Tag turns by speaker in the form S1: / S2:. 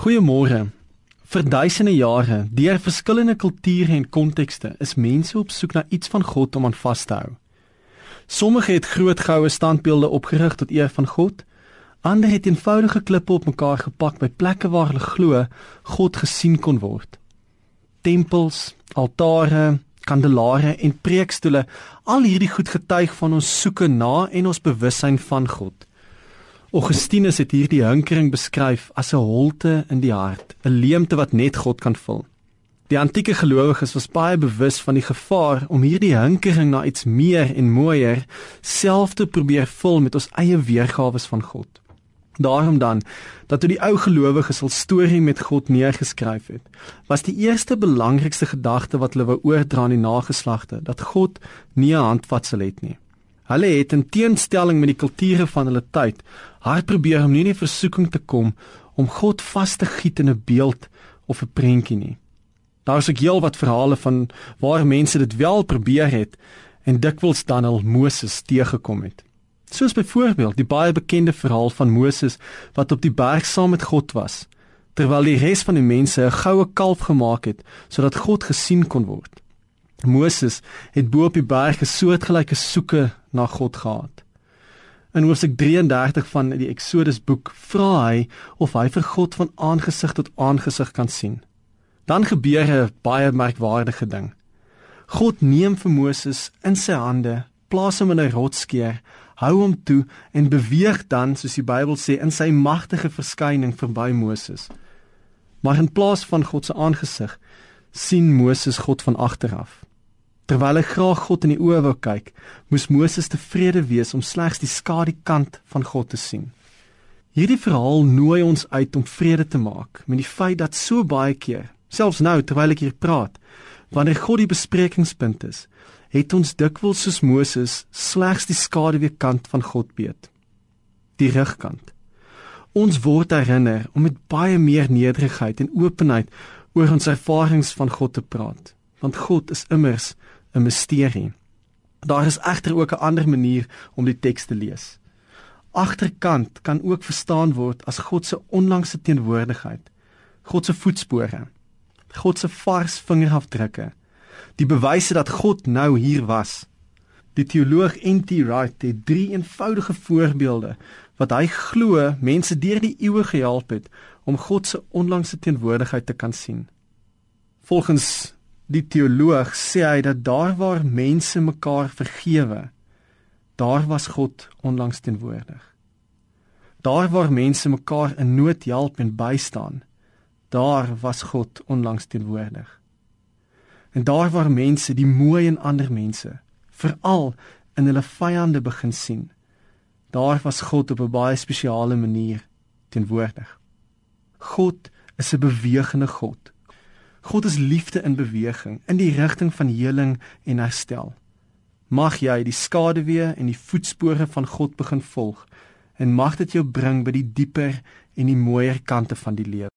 S1: Goeiemôre. Vir duisende jare, deur verskillende kulture en kontekste, is mense op soek na iets van God om aan vas te hou. Sommige het groot goue standbeelde opgerig tot eer van God. Ander het eenvoudige klippe op mekaar gepak by plekke waar hulle glo God gesien kon word. Tempels, altare, kandelare en preekstoele, al hierdie goed getuig van ons soeke na en ons bewussyn van God. Augustinus het hierdie hinkering beskryf as 'n holte in die hart, 'n leemte wat net God kan vul. Die antieke gelowiges was baie bewus van die gevaar om hierdie hinkering na iets meer en mooier self te probeer vul met ons eie weergawe van God. Daarom dan dat toe die ou gelowiges hul storie met God neergeskryf het, was die eerste belangrikste gedagte wat hulle wou oordra aan die nageslagte dat God nie 'n handvatsel het nie. Hulle het in teenstelling met die kulture van hulle tyd hard probeer om nie in die versoeking te kom om God vas te giet in 'n beeld of 'n prentjie nie. Daar is ook heelwat verhale van waar mense dit wel probeer het en dikwels dan al Moses teëgekom het. Soos byvoorbeeld die baie bekende verhaal van Moses wat op die berg saam met God was terwyl die res van die mense 'n goue kalf gemaak het sodat God gesien kon word. Moses het bo op die berg 'n soortgelyke soeke na God gehad. In Hoofstuk 33 van die Eksodus boek vra hy of hy vir God van aangesig tot aangesig kan sien. Dan gebeur 'n baie merkwaardige ding. God neem vir Moses in sy hande, plaas hom in 'n rotsskeer, hou hom toe en beweeg dan, soos die Bybel sê, in sy magtige verskyning verby Moses. Maar in plaas van God se aangesig, sien Moses God van agter af. Terwyl hy graag God in die oë wou kyk, moes Moses tevrede wees om slegs die skadukant van God te sien. Hierdie verhaal nooi ons uit om vrede te maak met die feit dat so baie keer, selfs nou terwyl ek hier praat, wanneer God die besprekingspunt is, het ons dikwels soos Moses slegs die skaduweekant van God weet. Die rugkant. Ons word herinner om met baie meer nederigheid en openheid oor ons ervarings van God te praat, want God is immers 'n misterie. Daar is egter ook 'n ander manier om die teks te lees. Agterkant kan ook verstaan word as God se onlangse teenwoordigheid, God se voetspore, God se vars vingerafdrukke, die bewyse dat God nou hier was. Die teoloog N.T. Wright het drie eenvoudige voorbeelde wat hy glo mense deur die eeue gehelp het om God se onlangse teenwoordigheid te kan sien. Volgens die teoloog sê hy dat daar waar mense mekaar vergewe, daar was God onlangs teenwoordig. Daar waar mense mekaar in nood help en bystaan, daar was God onlangs teenwoordig. En daar waar mense die mooi in ander mense, veral in hulle vyande begin sien, daar was God op 'n baie spesiale manier teenwoordig. God is 'n bewegende God. God is liefde in beweging in die rigting van heling en herstel. Mag jy die skaduwee en die voetspore van God begin volg en mag dit jou bring by die dieper en die mooier kante van die lewe.